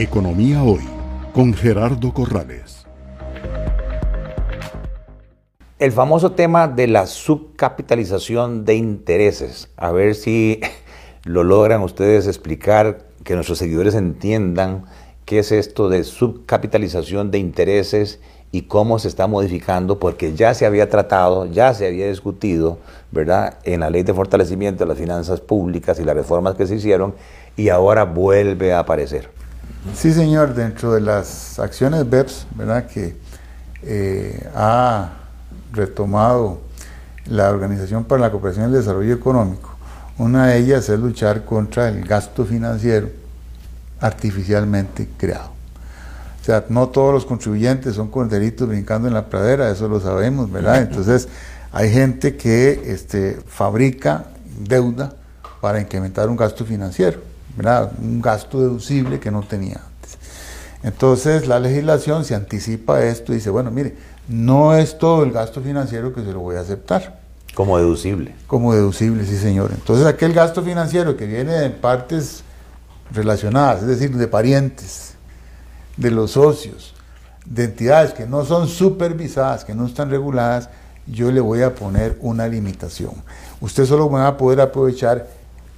Economía Hoy con Gerardo Corrales. El famoso tema de la subcapitalización de intereses. A ver si lo logran ustedes explicar, que nuestros seguidores entiendan qué es esto de subcapitalización de intereses y cómo se está modificando, porque ya se había tratado, ya se había discutido, ¿verdad?, en la ley de fortalecimiento de las finanzas públicas y las reformas que se hicieron, y ahora vuelve a aparecer. Sí, señor, dentro de las acciones BEPS, ¿verdad?, que eh, ha retomado la Organización para la Cooperación y el Desarrollo Económico, una de ellas es luchar contra el gasto financiero artificialmente creado. O sea, no todos los contribuyentes son corderitos brincando en la pradera, eso lo sabemos, ¿verdad? Entonces, hay gente que este, fabrica deuda para incrementar un gasto financiero, ¿verdad? Un gasto deducible que no tenía antes. Entonces, la legislación se anticipa esto y dice, bueno, mire, no es todo el gasto financiero que se lo voy a aceptar. Como deducible. Como deducible, sí, señor. Entonces, aquel gasto financiero que viene de partes relacionadas, es decir, de parientes, de los socios, de entidades que no son supervisadas, que no están reguladas, yo le voy a poner una limitación. Usted solo va a poder aprovechar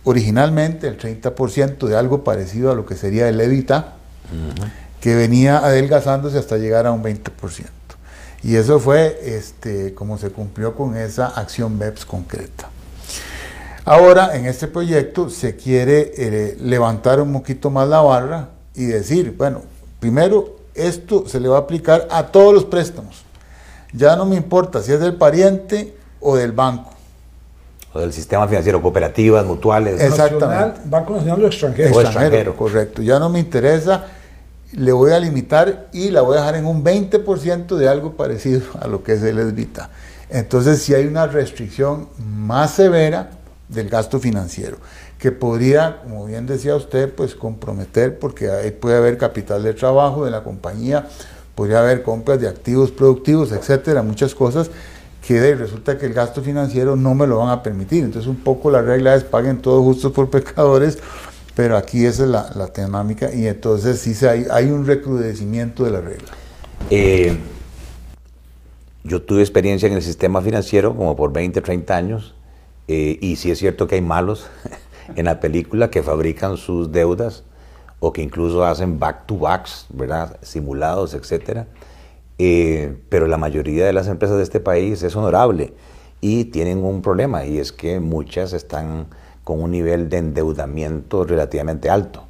originalmente el 30% de algo parecido a lo que sería el EBITA, que venía adelgazándose hasta llegar a un 20%. Y eso fue este, como se cumplió con esa acción BEPS concreta. Ahora, en este proyecto se quiere eh, levantar un poquito más la barra y decir, bueno, primero, esto se le va a aplicar a todos los préstamos. Ya no me importa si es del pariente o del banco. O del sistema financiero, cooperativas, mutuales. Exactamente. banco Nacional o extranjero. extranjero. extranjero. Correcto. Ya no me interesa, le voy a limitar y la voy a dejar en un 20% de algo parecido a lo que es el ESBITA. Entonces, si hay una restricción más severa, del gasto financiero, que podría, como bien decía usted, pues comprometer, porque ahí puede haber capital de trabajo de la compañía, podría haber compras de activos productivos, etcétera, muchas cosas que resulta que el gasto financiero no me lo van a permitir. Entonces un poco la regla es paguen todos justos por pecadores, pero aquí esa es la, la dinámica y entonces sí se, hay, hay un recrudecimiento de la regla. Eh, yo tuve experiencia en el sistema financiero como por 20, 30 años eh, y sí es cierto que hay malos en la película que fabrican sus deudas o que incluso hacen back-to-backs, ¿verdad? Simulados, etc. Eh, pero la mayoría de las empresas de este país es honorable y tienen un problema y es que muchas están con un nivel de endeudamiento relativamente alto.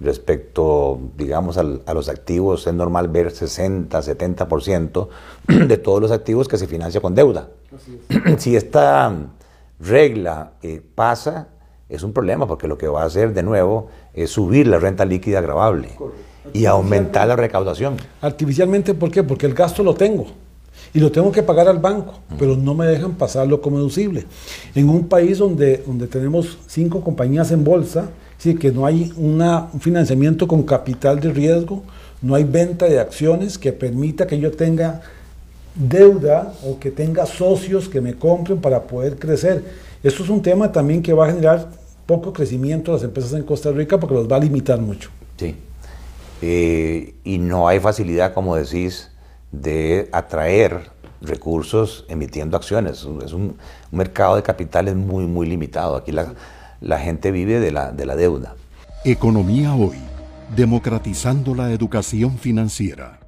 Respecto, digamos, a los activos, es normal ver 60, 70% de todos los activos que se financia con deuda. Si esta regla eh, pasa, es un problema porque lo que va a hacer de nuevo es subir la renta líquida agravable y aumentar la recaudación. Artificialmente, ¿por qué? Porque el gasto lo tengo y lo tengo que pagar al banco, pero no me dejan pasarlo como deducible. En un país donde, donde tenemos cinco compañías en bolsa, sí, que no hay una, un financiamiento con capital de riesgo, no hay venta de acciones que permita que yo tenga deuda o que tenga socios que me compren para poder crecer. Esto es un tema también que va a generar poco crecimiento a las empresas en Costa Rica porque los va a limitar mucho. Sí. Eh, y no hay facilidad, como decís, de atraer recursos emitiendo acciones. Es un, mercado de capitales muy, muy limitado. Aquí la, la gente vive de la, de la deuda. Economía hoy, democratizando la educación financiera.